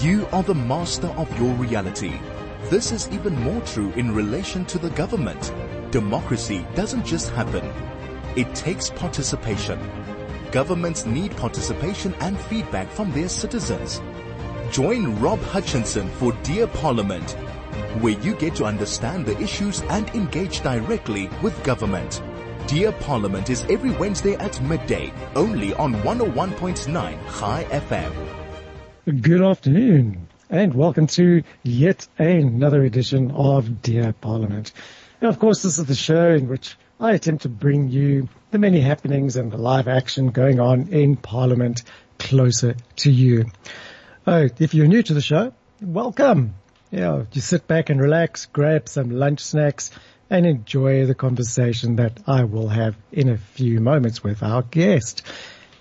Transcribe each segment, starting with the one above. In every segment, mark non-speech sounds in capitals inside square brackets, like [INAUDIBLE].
You are the master of your reality. This is even more true in relation to the government. Democracy doesn't just happen. It takes participation. Governments need participation and feedback from their citizens. Join Rob Hutchinson for Dear Parliament, where you get to understand the issues and engage directly with government. Dear Parliament is every Wednesday at midday, only on 101.9 Chai FM. Good afternoon and welcome to yet another edition of Dear Parliament. Now, of course, this is the show in which I attempt to bring you the many happenings and the live action going on in Parliament closer to you. Oh, if you're new to the show, welcome. Yeah, you sit back and relax, grab some lunch snacks, and enjoy the conversation that I will have in a few moments with our guest.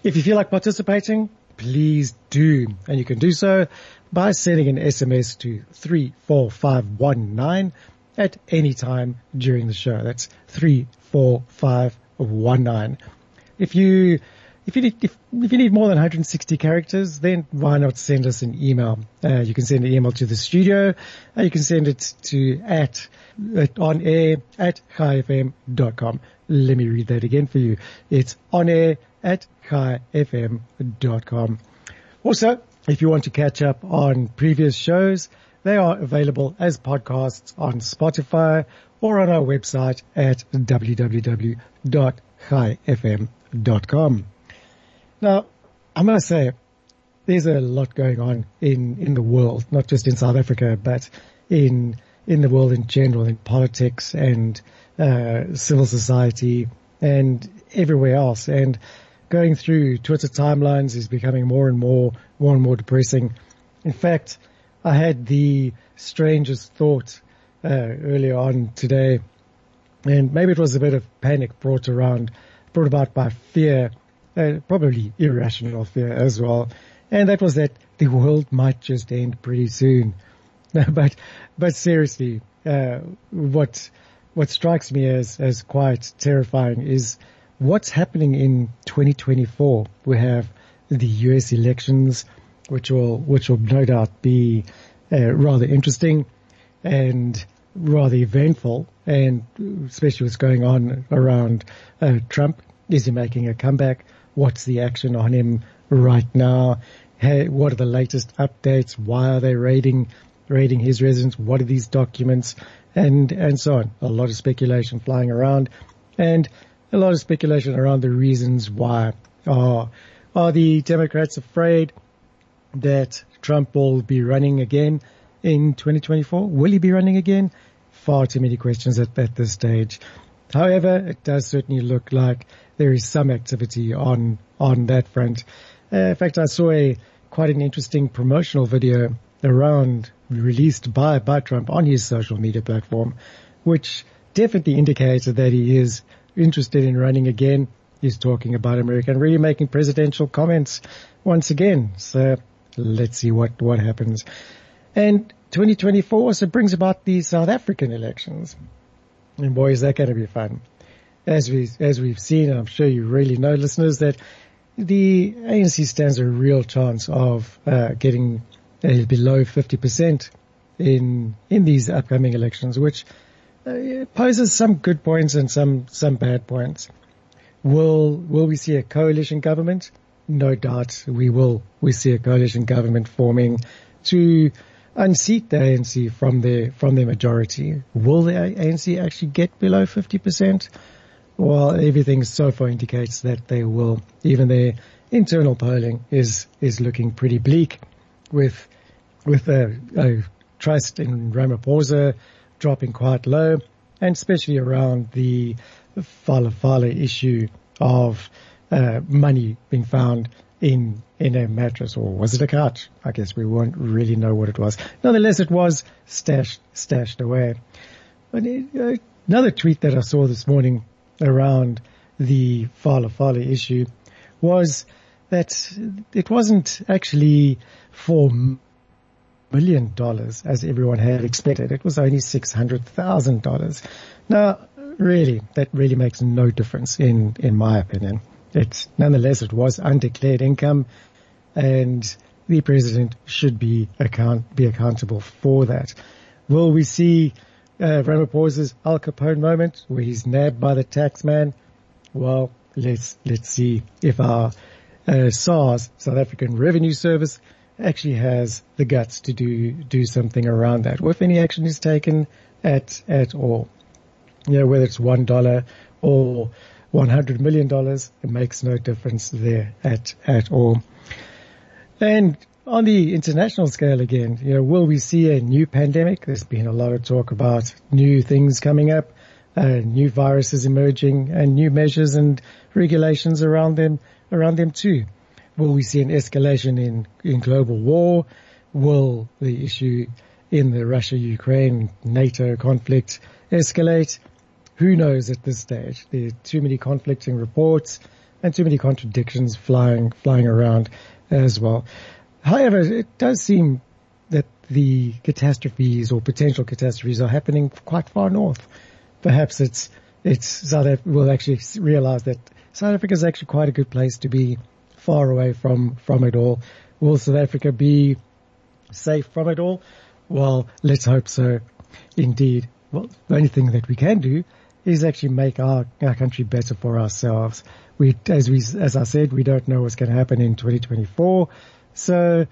If you feel like participating, please do. And you can do so by sending an SMS to 34519 at any time during the show. That's 34519. If you if you need if, if, you need more than 160 characters, then why not send us an email? Uh, you can send an email to the studio. Uh, you can send it to at, at on air at chaifm.com. Let me read that again for you. It's on air at chaifm.com. Also, if you want to catch up on previous shows, they are available as podcasts on Spotify or on our website at www.chaifm.com. Now, I must say, there's a lot going on in, in the world, not just in South Africa, but in, in the world in general, in politics and, uh, civil society and everywhere else. And going through Twitter timelines is becoming more and more, more and more depressing. In fact, I had the strangest thought, uh, earlier on today, and maybe it was a bit of panic brought around, brought about by fear uh, probably irrational fear as well. And that was that the world might just end pretty soon. [LAUGHS] but, but seriously, uh, what, what strikes me as, as quite terrifying is what's happening in 2024. We have the US elections, which will, which will no doubt be uh, rather interesting and rather eventful and especially what's going on around uh, Trump. Is he making a comeback? What's the action on him right now? Hey, what are the latest updates? Why are they raiding, raiding his residence? What are these documents? And, and so on. A lot of speculation flying around and a lot of speculation around the reasons why. Are, are the Democrats afraid that Trump will be running again in 2024? Will he be running again? Far too many questions at, at this stage. However, it does certainly look like there is some activity on on that front. Uh, in fact, I saw a quite an interesting promotional video around released by by Trump on his social media platform, which definitely indicated that he is interested in running again. is talking about America and really making presidential comments once again. So let's see what what happens. And 2024 also brings about the South African elections. And boy, is that going to be fun as we as we've seen, and I'm sure you really know, listeners, that the ANC stands a real chance of uh, getting uh, below 50% in in these upcoming elections, which uh, poses some good points and some some bad points. Will will we see a coalition government? No doubt we will. We see a coalition government forming to unseat the ANC from their from their majority. Will the ANC actually get below 50%? Well, everything so far indicates that they will. Even their internal polling is is looking pretty bleak, with with a, a trust in Ramaphosa dropping quite low, and especially around the Phala Phala issue of uh, money being found in in a mattress or was it a couch? I guess we won't really know what it was. Nonetheless, it was stashed stashed away. But, uh, another tweet that I saw this morning around the Phala Phala issue was that it wasn't actually four million dollars as everyone had expected. It was only six hundred thousand dollars. Now, really, that really makes no difference in in my opinion. It's nonetheless it was undeclared income, and the president should be account, be accountable for that. Will we see uh, Ramaphosa's Al Capone moment where he's nabbed by the tax man? Well, let's, let's see if our uh, SARS, South African Revenue Service, actually has the guts to do, do something around that, or if any action is taken at, at all. You know, whether it's one dollar or $100 million, it makes no difference there at, at all. And on the international scale again, you know, will we see a new pandemic? There's been a lot of talk about new things coming up, uh, new viruses emerging and new measures and regulations around them, around them too. Will we see an escalation in, in global war? Will the issue in the Russia-Ukraine NATO conflict escalate? Who knows at this stage? There are too many conflicting reports and too many contradictions flying, flying around as well. However, it does seem that the catastrophes or potential catastrophes are happening quite far north. Perhaps it's, it's South Africa will actually realize that South Africa is actually quite a good place to be far away from, from it all. Will South Africa be safe from it all? Well, let's hope so. Indeed. Well, the only thing that we can do is actually make our, our country better for ourselves. We, as we, as I said, we don't know what's going to happen in 2024. So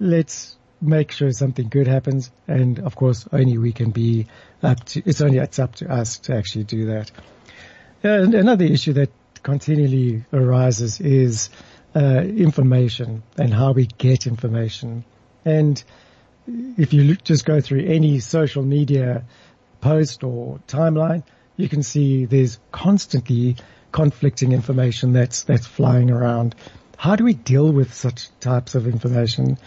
let's make sure something good happens. And of course, only we can be up to, it's only, it's up to us to actually do that. And another issue that continually arises is information and how we get information. And if you look, just go through any social media post or timeline, you can see there's constantly conflicting information that's that's flying around. How do we deal with such types of information?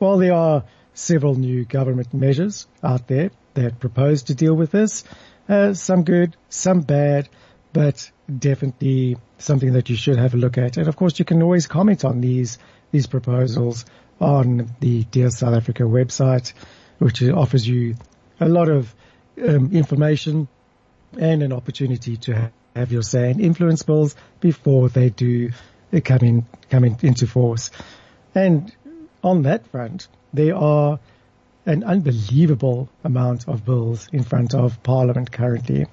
Well, there are several new government measures out there that propose to deal with this. Uh, some good, some bad, but definitely something that you should have a look at. And of course, you can always comment on these these proposals on the Dear South Africa website, which offers you a lot of um, information and an opportunity to have your say and influence bills before they do come in, come in, into force. And on that front, there are an unbelievable amount of bills in front of Parliament currently.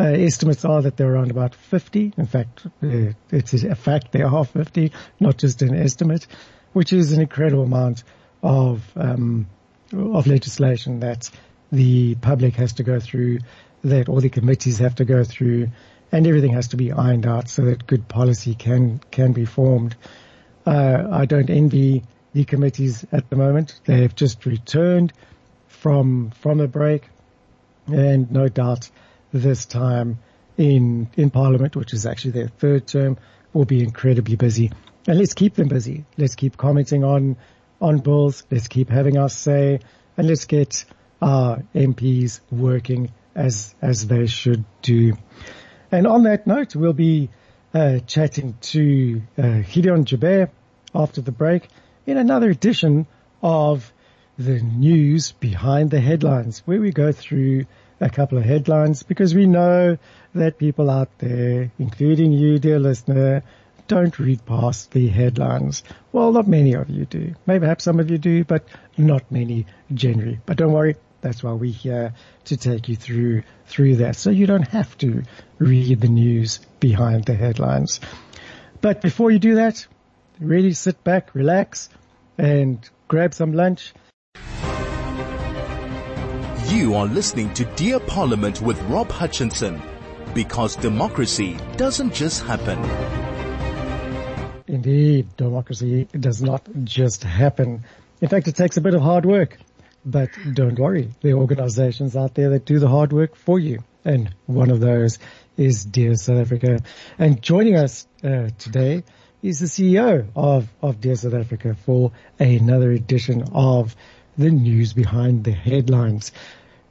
Uh, estimates are that there are around about 50. In fact, uh, it's a fact there are 50, not just an estimate, which is an incredible amount of um, of legislation that the public has to go through, that all the committees have to go through, and everything has to be ironed out so that good policy can can be formed. Uh, I don't envy the committees at the moment. They have just returned from from a break, and no doubt this time in in Parliament, which is actually their third term, will be incredibly busy. And let's keep them busy. Let's keep commenting on on bills. Let's keep having our say, and let's get our MPs working as as they should do. And on that note, we'll be uh, chatting to uh, Gideon Joubert after the break in another edition of the news behind the headlines, where we go through a couple of headlines because we know that people out there, including you, dear listener, don't read past the headlines. Well, not many of you do. Maybe perhaps some of you do, but not many generally. But don't worry, that's why we're here to take you through, through that. So you don't have to read the news behind the headlines. But before you do that, really sit back, relax, and grab some lunch. You are listening to Dear Parliament with Rob Hutchinson because democracy doesn't just happen. Indeed, democracy does not just happen. In fact, it takes a bit of hard work. But don't worry, there are organizations out there that do the hard work for you. And one of those is Dear South Africa. And joining us uh, today is the CEO of, of Dear South Africa for another edition of the news behind the headlines.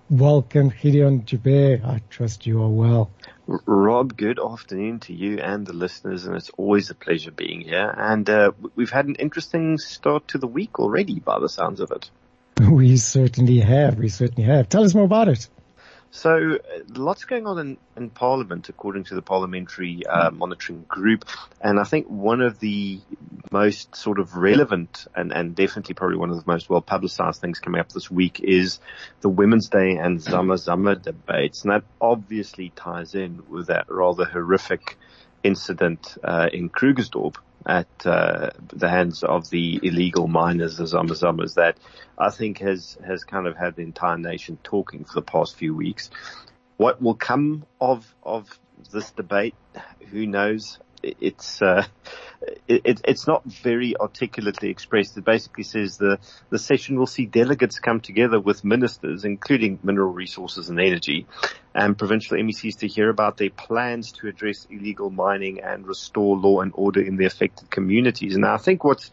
Welcome, Gideon Joubert. I trust you are well. Rob, good afternoon to you and the listeners, and it's always a pleasure being here. And uh, we've had an interesting start to the week already, by the sounds of it. [LAUGHS] We certainly have. We certainly have. Tell us more about it. So uh, lots going on in, in Parliament, according to the Parliamentary uh, Monitoring Group, and I think one of the most sort of relevant and, and definitely probably one of the most well publicized things coming up this week is the Women's Day and Zama Zama debates, and that obviously ties in with that rather horrific incident uh, in Krugersdorp at uh, the hands of the illegal miners, the Zamazamas, that I think has has kind of had the entire nation talking for the past few weeks. What will come of of this debate? Who knows? It's uh, it, it's not very articulately expressed. It basically says the, the session will see delegates come together with ministers, including mineral resources and energy, and provincial MECs to hear about their plans to address illegal mining and restore law and order in the affected communities. And I think what's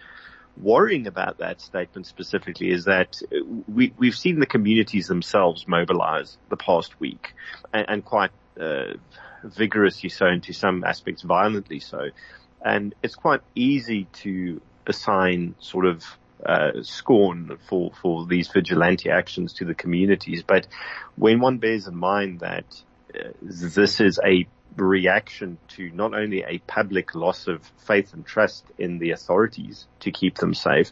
worrying about that statement specifically is that we, we've seen the communities themselves mobilize the past week and, and quite uh, vigorously so, and to some aspects violently so. And it's quite easy to assign sort of uh, scorn for, for these vigilante actions to the communities. But when one bears in mind that uh, this is a reaction to not only a public loss of faith and trust in the authorities to keep them safe,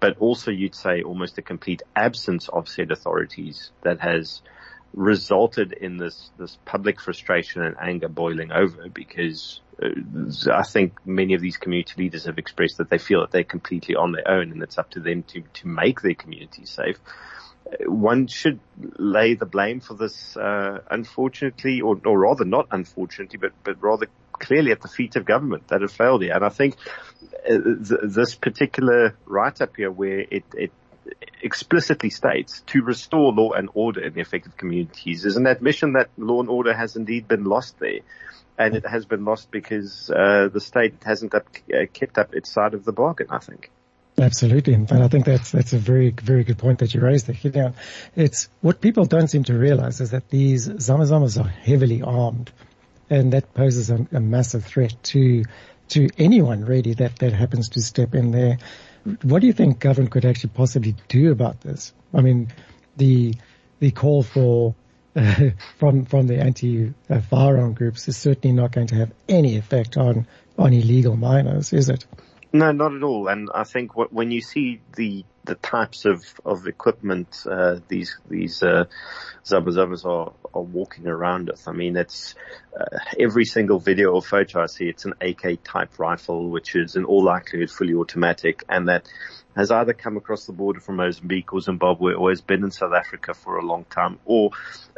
but also you'd say almost a complete absence of said authorities that has resulted in this, this public frustration and anger boiling over because uh, I think many of these community leaders have expressed that they feel that they're completely on their own and it's up to them to, to make their community safe. Uh, one should lay the blame for this, uh, unfortunately, or, or rather not unfortunately, but, but rather clearly at the feet of government that have failed here. And I think uh, th- this particular write-up here where it, it explicitly states to restore law and order in the affected communities is an admission that law and order has indeed been lost there. And it has been lost because uh, the state hasn't up, uh, kept up its side of the bargain, I think. Absolutely. And I think that's, that's a very, very good point that you raised there. Know, it's what people don't seem to realize is that these Zamazamas are heavily armed and that poses a, a massive threat to, to anyone really that, that happens to step in there. What do you think government could actually possibly do about this? I mean, the the call for uh, [LAUGHS] from from the anti firearm groups is certainly not going to have any effect on on illegal miners, is it? No, not at all. And I think what, when you see the the types of of equipment uh, these these uh, Zamazamas are are walking around with, I mean, it's uh, every single video or photo I see. It's an AK type rifle, which is in all likelihood fully automatic, and that has either come across the border from Mozambique or Zimbabwe or has been in South Africa for a long time or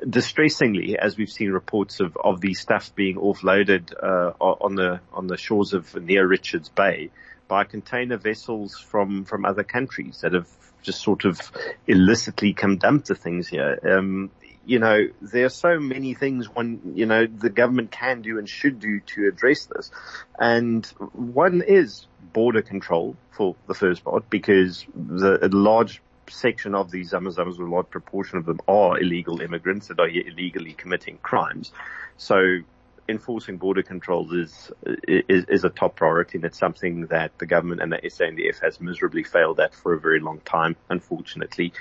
distressingly, as we've seen reports of, of these stuff being offloaded, uh, on the, on the shores of near Richards Bay, by container vessels from, from other countries that have just sort of illicitly come dump the things here. Um, you know, there are so many things one, you know, the government can do and should do to address this. And one is border control for the first part because the a large section of these Zamazamas, a large proportion of them are illegal immigrants that are illegally committing crimes. So enforcing border controls is, is, is a top priority and it's something that the government and the SANDF has miserably failed at for a very long time, unfortunately.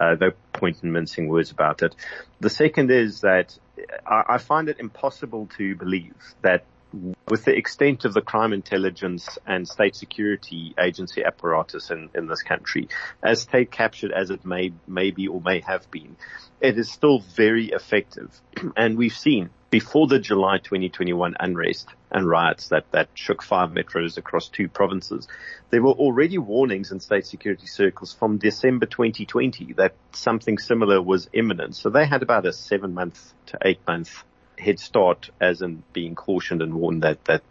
Uh, no point in mincing words about it. The second is that I, I find it impossible to believe that with the extent of the crime intelligence and state security agency apparatus in, in this country, as state captured as it may, may be or may have been, it is still very effective. [CLEARS THROAT] and we've seen before the July 2021 unrest and riots that, that shook five metros across two provinces, there were already warnings in state security circles from December 2020 that something similar was imminent. So they had about a seven month to eight month head start as in being cautioned and warned that, that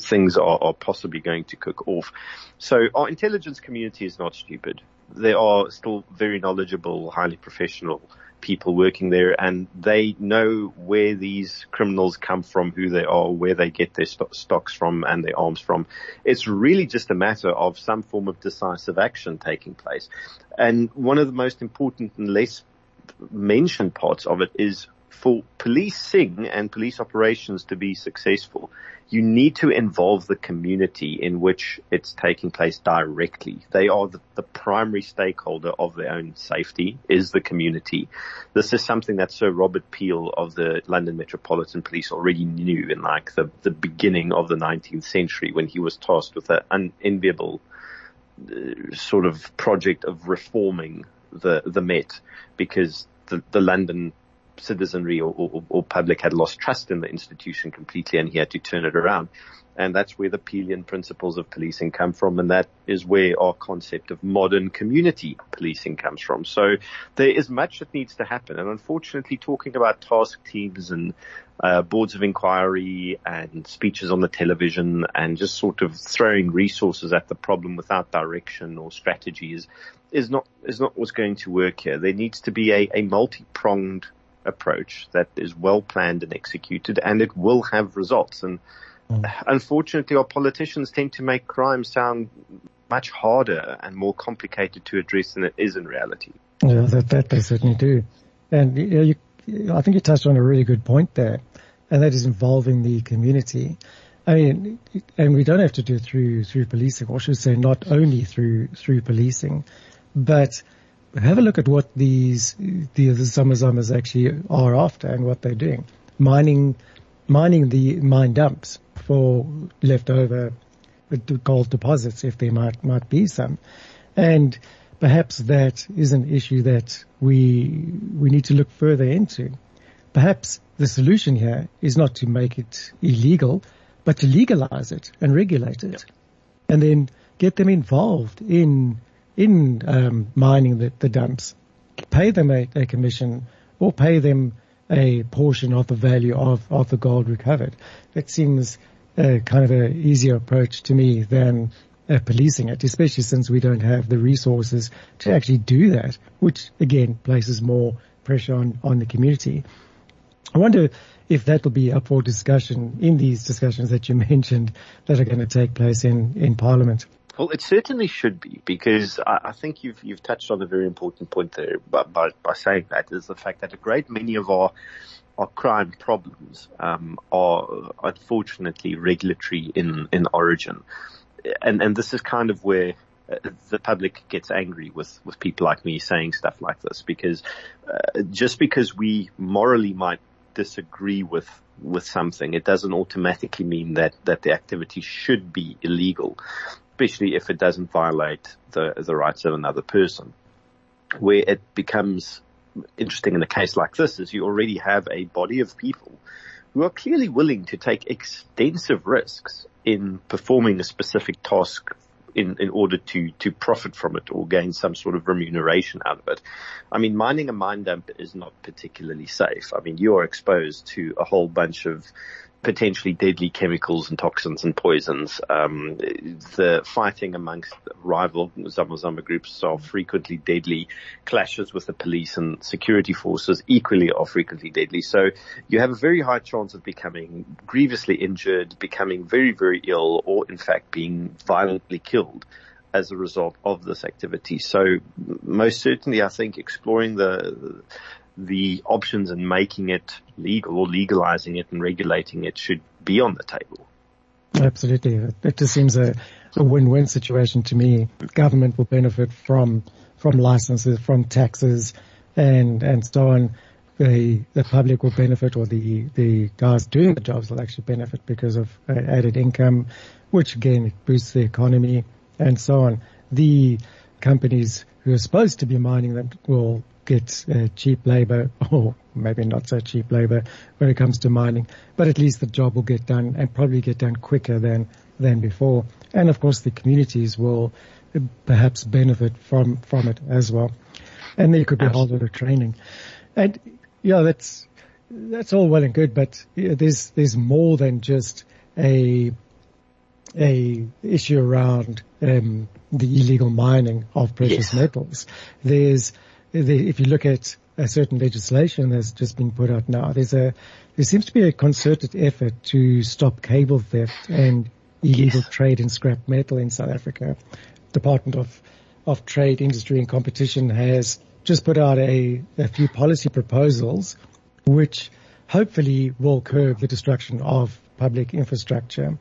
things are, are possibly going to cook off. So our intelligence community is not stupid. They are still very knowledgeable, highly professional people working there and they know where these criminals come from, who they are, where they get their st- stocks from and their arms from. It's really just a matter of some form of decisive action taking place. And one of the most important and less mentioned parts of it is for policing and police operations to be successful, you need to involve the community in which it's taking place directly. They are the, the, primary stakeholder of their own safety is the community. This is something that Sir Robert Peel of the London Metropolitan Police already knew in like the, the beginning of the 19th century when he was tasked with an unenviable uh, sort of project of reforming the, the Met because the, the London citizenry or, or, or, public had lost trust in the institution completely and he had to turn it around. And that's where the Peelian principles of policing come from. And that is where our concept of modern community policing comes from. So there is much that needs to happen. And unfortunately talking about task teams and uh, boards of inquiry and speeches on the television and just sort of throwing resources at the problem without direction or strategy is, is not, is not what's going to work here. There needs to be a, a multi-pronged approach that is well planned and executed and it will have results. And mm. unfortunately our politicians tend to make crime sound much harder and more complicated to address than it is in reality. Yeah, that, that they certainly do. And you, you, I think you touched on a really good point there, and that is involving the community. I mean, and we don't have to do it through through policing, or should say, not only through through policing, but have a look at what these the, the Zamazamas actually are after and what they're doing. Mining, mining the mine dumps for leftover gold deposits, if there might might be some, and perhaps that is an issue that we we need to look further into. Perhaps the solution here is not to make it illegal, but to legalize it and regulate it, and then get them involved in in um, mining the, the, dumps, pay them a, a, commission or pay them a portion of the value of, of the gold recovered. That seems uh, kind of an easier approach to me than uh, policing it, especially since we don't have the resources to actually do that, which again places more pressure on, on the community. I wonder if that will be up for discussion in these discussions that you [LAUGHS] mentioned that are going to take place in, in Parliament. Well, it certainly should be because I, I, think you've you've touched on a very important point there by, by, by saying that is the fact that a great many of our our crime problems um, are unfortunately regulatory in in origin, and and this is kind of where uh, the public gets angry with, with people like me saying stuff like this because uh, just because we morally might disagree with with something, it doesn't automatically mean that that the activity should be illegal especially if it doesn't violate the, the rights of another person. Where it becomes interesting in a case like this is you already have a body of people who are clearly willing to take extensive risks in performing a specific task in, in order to, to profit from it or gain some sort of remuneration out of it. I mean, mining a mine dump is not particularly safe. I mean, you are exposed to a whole bunch of potentially deadly chemicals and toxins and poisons. Um, the fighting amongst rival Zama groups are frequently deadly. Clashes with the police and security forces equally are frequently deadly. So you have a very high chance of becoming grievously injured, becoming very, very ill, or in fact being violently killed as a result of this activity. So most certainly I think exploring the the options in making it legal or legalizing it and regulating it should be on the table. Absolutely. It just seems a, a win-win situation to me. Government will benefit from, from licenses, from taxes and, and so on. The, the public will benefit or the, the guys doing the jobs will actually benefit because of uh, added income, which again boosts the economy and so on. The companies who are supposed to be mining them will get uh, cheap labor, [LAUGHS] or maybe not so cheap labor when it comes to mining, but at least the job will get done and probably get done quicker than, than before. And of course the communities will uh, perhaps benefit from, from it as well. And there could be a whole lot of training. And yeah, that's, that's all well and good, but there's, there's more than just a, a issue around, um, the illegal mining of precious yes. metals. There's, if you look at a certain legislation that's just been put out now, there's a there seems to be a concerted effort to stop cable theft and illegal yes. trade in scrap metal in South Africa. Department of of Trade, Industry and Competition has just put out a, a few policy proposals which hopefully will curb the destruction of public infrastructure.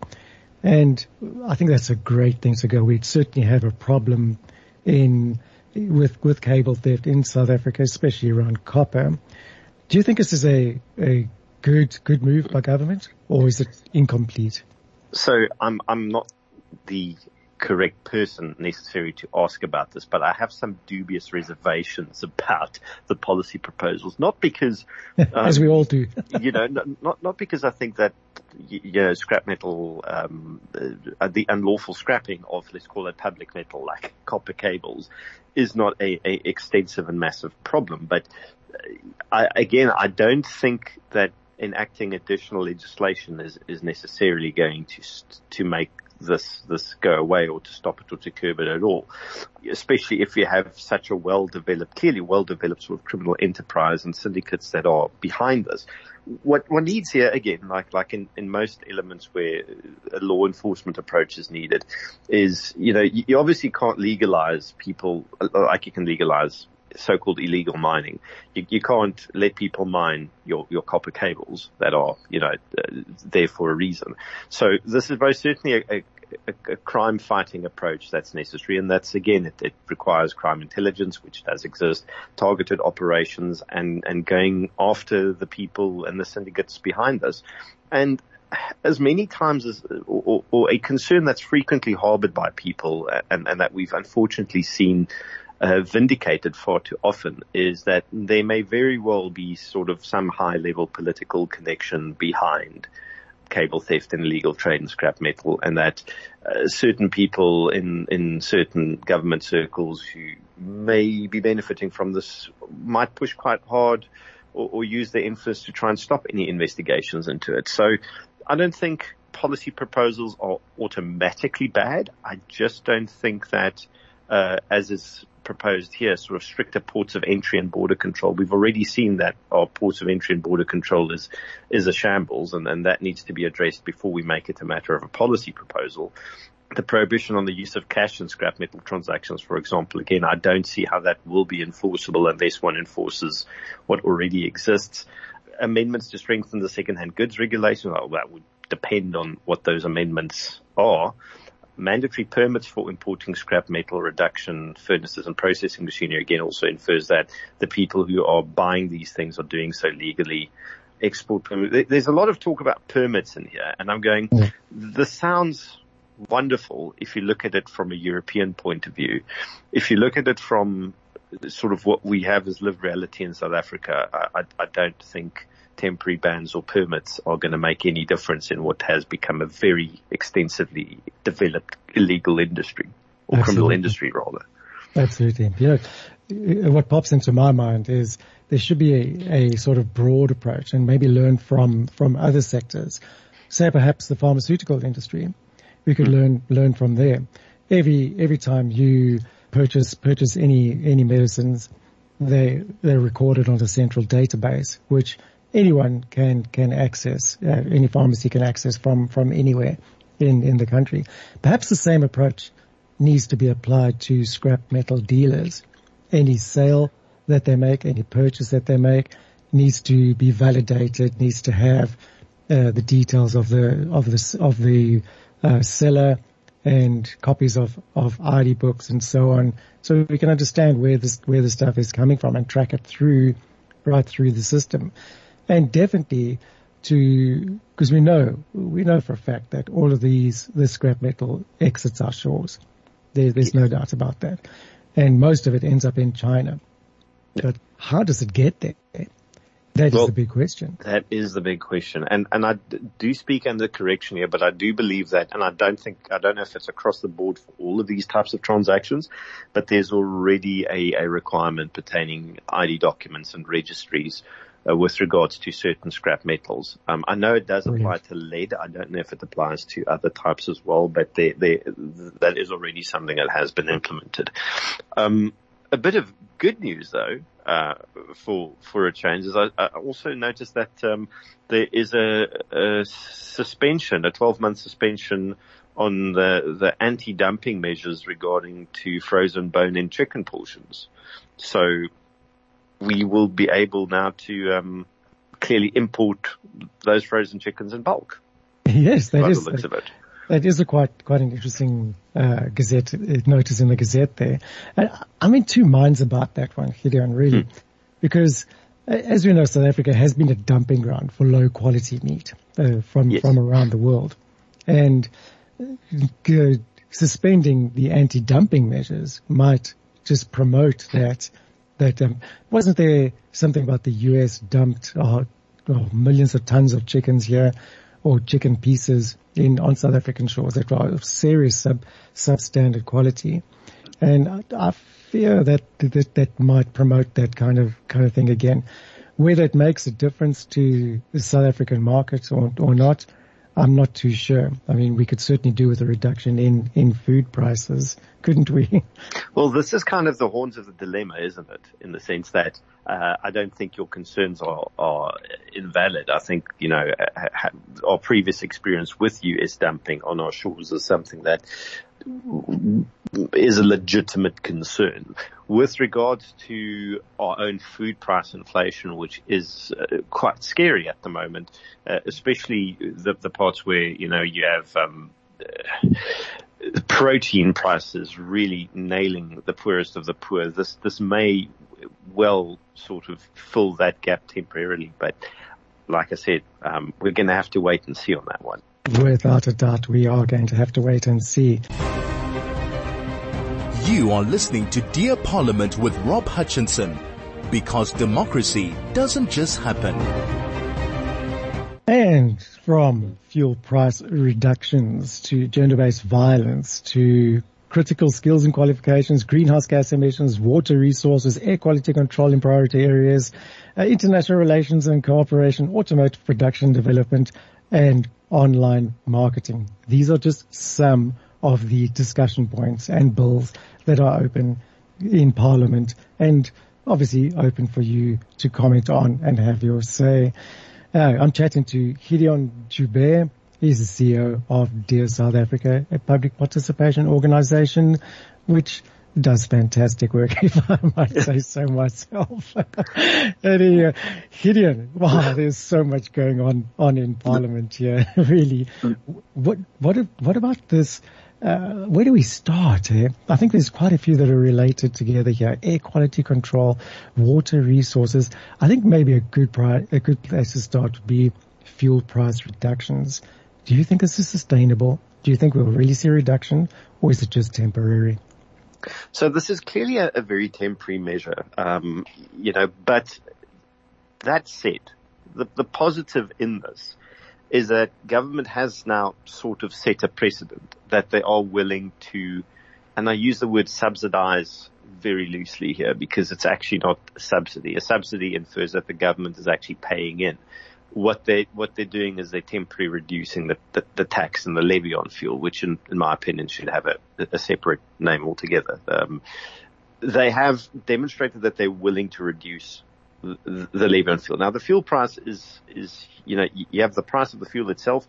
And I think that's a great thing to go. We certainly have a problem in with with cable theft in South Africa, especially around copper. Do you think this is a, a good good move by government, or is it incomplete? So I'm I'm not the correct person necessary to ask about this, but I have some dubious reservations about the policy proposals. Not because, um, [LAUGHS] as we all do, you know, not not because I think that you know scrap metal, um, uh, the unlawful scrapping of let's call it public metal like copper cables, is not a, a extensive and massive problem. But uh, I, again, I don't think that enacting additional legislation is, is necessarily going to to make this this go away or to stop it or to curb it at all. Especially if you have such a well developed, clearly well developed sort of criminal enterprise and syndicates that are behind this. What one needs here again, like like in, in most elements where a law enforcement approach is needed, is you know you, you obviously can't legalize people like you can legalize so-called illegal mining. You, you, can't let people mine your, your copper cables that are, you know, uh, there for a reason. So this is very certainly a, a, a, crime fighting approach that's necessary. And that's again, it, it, requires crime intelligence, which does exist, targeted operations and, and going after the people and the syndicates behind this. And as many times as, or, or a concern that's frequently harbored by people and, and that we've unfortunately seen uh, vindicated far too often is that there may very well be sort of some high level political connection behind cable theft and illegal trade in scrap metal, and that uh, certain people in in certain government circles who may be benefiting from this might push quite hard or, or use their influence to try and stop any investigations into it. So I don't think policy proposals are automatically bad. I just don't think that, uh, as is proposed here, sort of stricter ports of entry and border control. We've already seen that our ports of entry and border control is, is a shambles and, and that needs to be addressed before we make it a matter of a policy proposal. The prohibition on the use of cash and scrap metal transactions, for example, again, I don't see how that will be enforceable unless one enforces what already exists. Amendments to strengthen the second-hand goods regulation, well, that would depend on what those amendments are mandatory permits for importing scrap metal reduction furnaces and processing machinery again also infers that the people who are buying these things are doing so legally. Export permit. There's a lot of talk about permits in here and I'm going, yeah. this sounds wonderful if you look at it from a European point of view. If you look at it from sort of what we have as lived reality in South Africa, I, I, I don't think temporary bans or permits are going to make any difference in what has become a very extensively developed illegal industry or Absolutely. criminal industry rather. Absolutely. You know, what pops into my mind is there should be a, a sort of broad approach and maybe learn from, from other sectors. Say perhaps the pharmaceutical industry. We could mm. learn, learn from there. Every, every time you purchase, purchase any, any medicines, they, they're recorded on a central database, which anyone can can access, uh, any pharmacy can access from from anywhere in in the country. Perhaps the same approach needs to be applied to scrap metal dealers. Any sale that they make, any purchase that they make, needs to be validated, needs to have uh, the details of the of the of the uh, seller and copies of of ID books and so on, so we can understand where this where the stuff is coming from and track it through right through the system and definitely to because we know we know for a fact that all of these this scrap metal exits our shores. There, there's no doubt about that, and most of it ends up in China. But how does it get there? That well, is the big question. That is the big question. And, and I do speak under correction here, but I do believe that, and I don't think, I don't know if it's across the board for all of these types of transactions, but there's already a, a requirement pertaining ID documents and registries uh, with regards to certain scrap metals. Um, I know it does apply to lead. I don't know if it applies to other types as well, but they, they, that is already something that has been implemented. Um, a bit of good news though, uh, for, for a change is I, I also noticed that, um, there is a, a suspension, a 12 month suspension on the, the anti-dumping measures regarding to frozen bone in chicken portions. So we will be able now to um, clearly import those frozen chickens in bulk. [LAUGHS] Yes, that is. looks of it. That is a quite quite an interesting uh, Gazette uh, notice in the Gazette there. And I'm in two minds about that one, Gideon, really, hmm. because uh, as we know, South Africa has been a dumping ground for low quality meat uh, from yes. from around the world, and uh, suspending the anti-dumping measures might just promote that. That um, wasn't there something about the U.S. dumped oh, oh, millions of tons of chickens here or chicken pieces in on South African shores that were of serious sub substandard quality, and I, I fear that, that that might promote that kind of kind of thing again. Whether it makes a difference to the South African market or or not, I'm not too sure. I mean, we could certainly do with a reduction in, in food prices, [LAUGHS] couldn't we? Well, this is kind of the horns of the dilemma, isn't it? In the sense that uh, I don't think your concerns are, are invalid. I think, you know, our previous experience with US dumping on our shores is something that is a legitimate concern. With regards to our own food price inflation, which is uh, quite scary at the moment, uh, especially the, the, parts where, you know, you have, um, uh, protein prices really nailing the poorest of the poor. This, this may well sort of fill that gap temporarily, but like I said, um, we're going to have to wait and see on that one. Without a doubt, we are going to have to wait and see. You are listening to Dear Parliament with Rob Hutchinson because democracy doesn't just happen. And from fuel price reductions to gender-based violence to critical skills and qualifications, greenhouse gas emissions, water resources, air quality control in priority areas, uh, international relations and cooperation, automotive production development, and online marketing. These are just some of the discussion points and bills that are open in Parliament and obviously open for you to comment on and have your say. Uh, I'm chatting to Gideon Joubert. He's the CEO of Dear South Africa, a public participation organization which does fantastic work, [LAUGHS] if I might say so myself. [LAUGHS] and, uh, Gideon, wow, there's so much going on, on in Parliament here, [LAUGHS] really. What, what, what about this, uh, where do we start? Eh? I think there's quite a few that are related together here. Air quality control, water resources. I think maybe a good pri- a good place to start would be fuel price reductions. Do you think this is sustainable? Do you think we'll really see a reduction or is it just temporary? So this is clearly a, a very temporary measure, um, you know, but that said, the, the positive in this is that government has now sort of set a precedent that they are willing to, and I use the word subsidize very loosely here because it's actually not a subsidy. A subsidy infers that the government is actually paying in. What they what they're doing is they're temporarily reducing the, the, the tax and the levy on fuel, which in, in my opinion should have a, a separate name altogether. Um, they have demonstrated that they're willing to reduce the, the levy on fuel. Now the fuel price is is you know you have the price of the fuel itself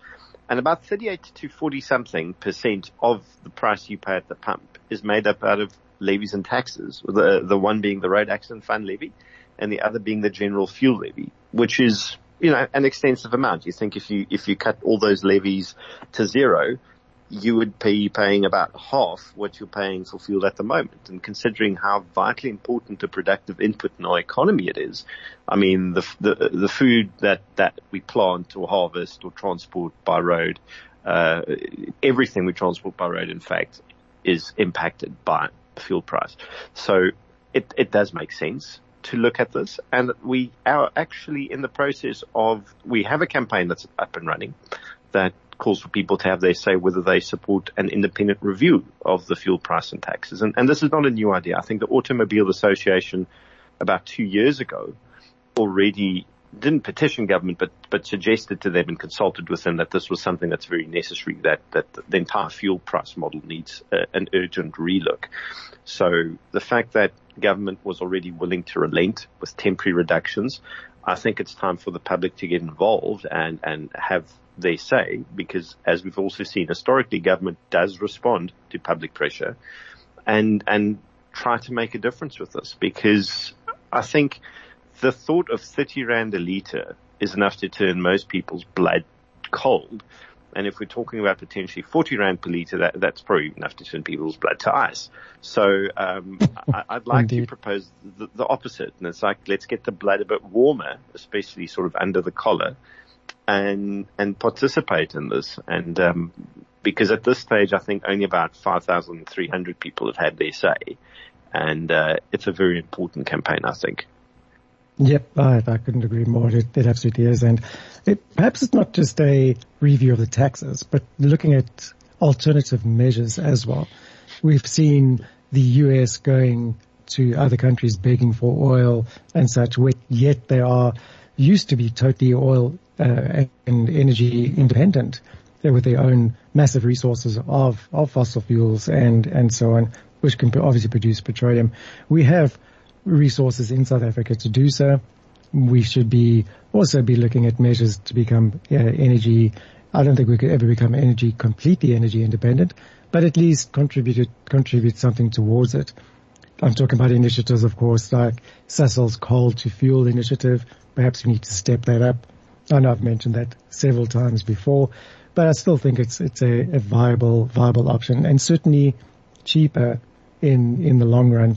and about 38 to 40 something percent of the price you pay at the pump is made up out of levies and taxes. The, the one being the road accident fund levy and the other being the general fuel levy, which is, you know, an extensive amount. You think if you, if you cut all those levies to zero, you would be paying about half what you're paying for fuel at the moment. And considering how vitally important a productive input in our economy it is, I mean, the, the, the food that, that we plant or harvest or transport by road, uh, everything we transport by road, in fact, is impacted by fuel price. So it, it does make sense to look at this and we are actually in the process of, we have a campaign that's up and running that calls for people to have their say whether they support an independent review of the fuel price and taxes. And, and this is not a new idea. I think the Automobile Association about two years ago already didn't petition government, but but suggested to them and consulted with them that this was something that's very necessary. That that the entire fuel price model needs uh, an urgent relook. So the fact that government was already willing to relent with temporary reductions, I think it's time for the public to get involved and and have their say, because as we've also seen historically, government does respond to public pressure and, and try to make a difference with this because I think the thought of 30 Rand a litre is enough to turn most people's blood cold. And if we're talking about potentially 40 rand per litre, that, that's probably enough to turn people's blood to ice. So, um, I, would like to propose the, the, opposite. And it's like, let's get the blood a bit warmer, especially sort of under the collar and, and participate in this. And, um, because at this stage, I think only about 5,300 people have had their say. And, uh, it's a very important campaign, I think. Yep, I, I couldn't agree more. It, it absolutely is. And it, perhaps it's not just a review of the taxes, but looking at alternative measures as well. We've seen the US going to other countries begging for oil and such, yet they are used to be totally oil uh, and energy independent with their own massive resources of, of fossil fuels and, and so on, which can obviously produce petroleum. We have resources in South Africa to do so. We should be also be looking at measures to become uh, energy. I don't think we could ever become energy completely energy independent, but at least contribute contribute something towards it. I'm talking about initiatives, of course, like Sasol's coal to fuel initiative. Perhaps we need to step that up. I know I've mentioned that several times before, but I still think it's it's a, a viable viable option and certainly cheaper in in the long run.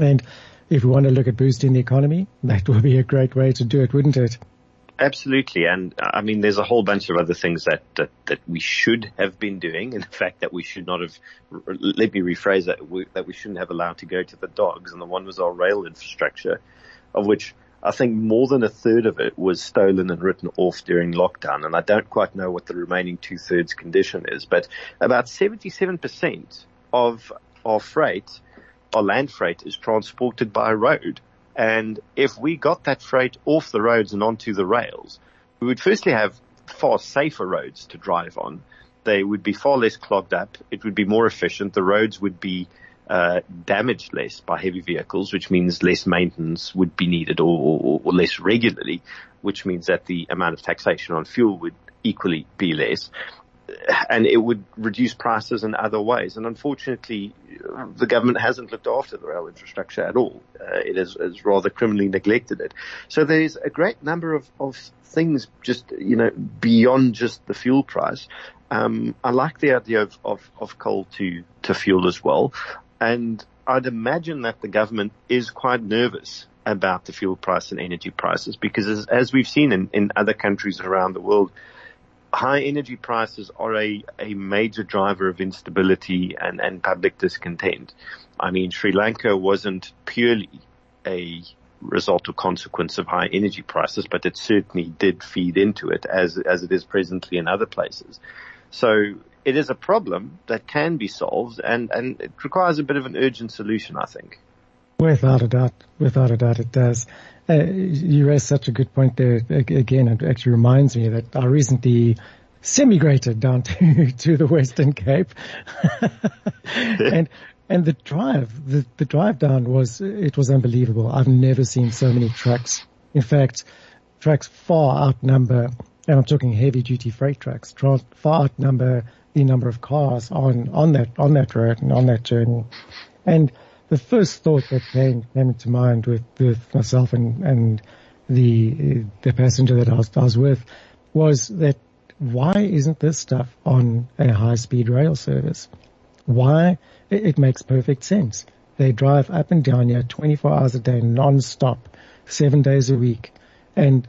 And if we want to look at boosting the economy, that would be a great way to do it, wouldn't it? Absolutely. And uh, I mean, there's a whole bunch of other things that, that, that we should have been doing. In fact, that we should not have, let me rephrase that, we, that we shouldn't have allowed to go to the dogs. And the one was our rail infrastructure, of which I think more than a third of it was stolen and written off during lockdown. And I don't quite know what the remaining two thirds condition is, but about 77% of our freight our land freight is transported by road. And if we got that freight off the roads and onto the rails, we would firstly have far safer roads to drive on. They would be far less clogged up. It would be more efficient. The roads would be uh, damaged less by heavy vehicles, which means less maintenance would be needed or, or, or less regularly, which means that the amount of taxation on fuel would equally be less and it would reduce prices in other ways. And unfortunately, the government hasn't looked after the rail infrastructure at all. Uh, it has, has, rather criminally neglected it. So there's a great number of, of things just, you know, beyond just the fuel price. Um, I like the idea of, of, of coal to, to fuel as well. And I'd imagine that the government is quite nervous about the fuel price and energy prices because as, as we've seen in, in other countries around the world, high energy prices are a, a major driver of instability and, and public discontent. I mean, Sri Lanka wasn't purely a result or consequence of high energy prices, but it certainly did feed into it as, as it is presently in other places. So it is a problem that can be solved and, and it requires a bit of an urgent solution, I think. Without a doubt, without a doubt it does. Uh, you raised such a good point there. Again, it actually reminds me that I recently semi-grated down [LAUGHS] to, to the Western Cape. [LAUGHS] and, and the drive, the, the drive down was, it was unbelievable. I've never seen so many trucks. In fact, trucks far outnumber, and I'm talking heavy duty freight trucks, far outnumber the number of cars on, on that, on that road and on that journey. And the first thought that came, came to mind with, with myself and, and the, the passenger that I was, I was with was that why isn't this stuff on a high speed rail service? Why? It, it makes perfect sense. They drive up and down here 24 hours a day non-stop, seven days a week and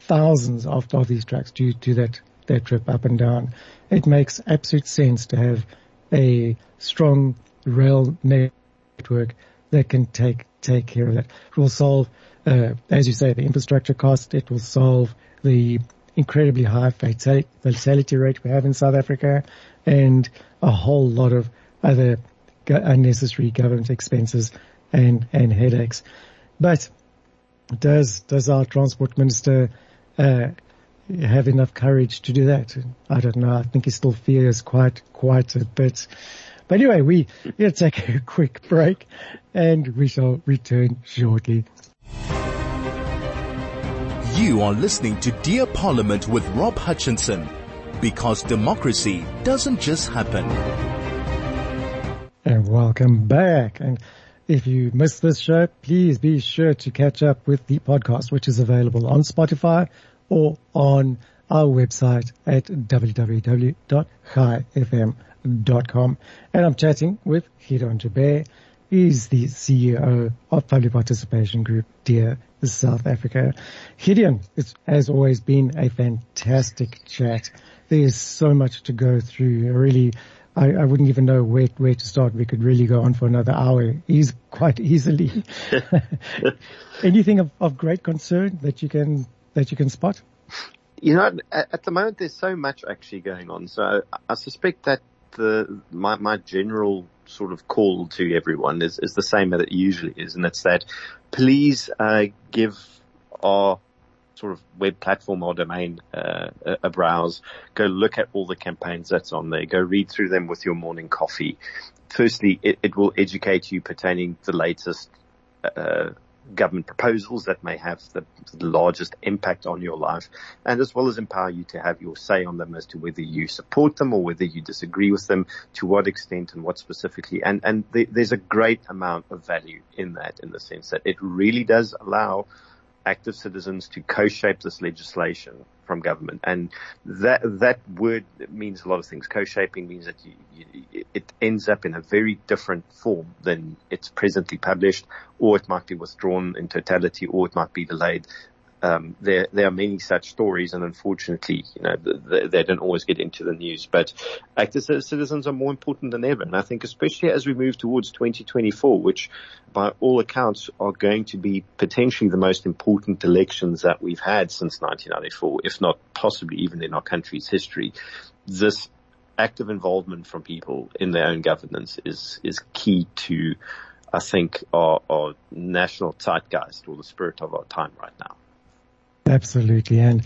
thousands of, of these trucks do, do that, that trip up and down. It makes absolute sense to have a strong rail network network that can take take care of that. It will solve, uh, as you say, the infrastructure cost. It will solve the incredibly high fatality rate we have in South Africa, and a whole lot of other unnecessary government expenses and and headaches. But does does our transport minister uh, have enough courage to do that? I don't know. I think he still fears quite quite a bit. But anyway, we, we'll take a [LAUGHS] quick break and we shall return shortly. You are listening to Dear Parliament with Rob Hutchinson because democracy doesn't just happen. And welcome back. And if you missed this show, please be sure to catch up with the podcast, which is available on Spotify or on our website at www.chaifm.com. And I'm chatting with Gideon Joubert. He's the CEO of Public Participation Group Dear South Africa. Gideon, it has always been a fantastic chat. There's so much to go through. Really, I, I, wouldn't even know where, where to start. We could really go on for another hour He's quite easily. Anything of, of great concern that you can, that you can spot? You know, at the moment there's so much actually going on. So I suspect that the, my, my general sort of call to everyone is, is the same that it usually is. And it's that please, uh, give our sort of web platform or domain uh, a browse. Go look at all the campaigns that's on there. Go read through them with your morning coffee. Firstly, it, it will educate you pertaining the latest uh, government proposals that may have the, the, largest impact on your life, and as well as empower you to have your say on them as to whether you support them or whether you disagree with them, to what extent and what specifically. And and there's a great amount of value in that, in the sense that it really does allow active citizens to co-shape this legislation from government. And that, that word means a lot of things. Co-shaping means that you, you, it ends up in a very different form than it's presently published, or it might be withdrawn in totality, or it might be delayed um, there there are many such stories, and unfortunately, you know, they, they, don't always get into the news. But active citizens are more important than ever, and I think especially as we move towards 2024, which by all accounts are going to be potentially the most important elections that we've had since 1994, if not possibly even in our country's history. This active involvement from people in their own governance is is key to. I think our, our national zeitgeist or the spirit of our time right now. Absolutely. And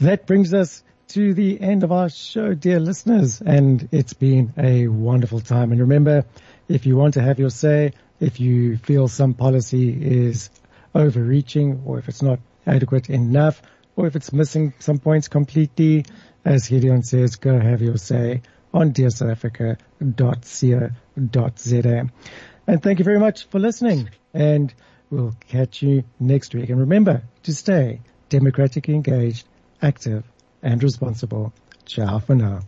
that brings us to the end of our show, dear listeners. And it's been a wonderful time. And remember, if you want to have your say, if you feel some policy is overreaching or if it's not adequate enough or if it's missing some points completely, as Gideon says, go have your say on dearsouthafrica.co.za. And thank you very much for listening and we'll catch you next week. And remember to stay democratically engaged, active, and responsible. Ciao for now.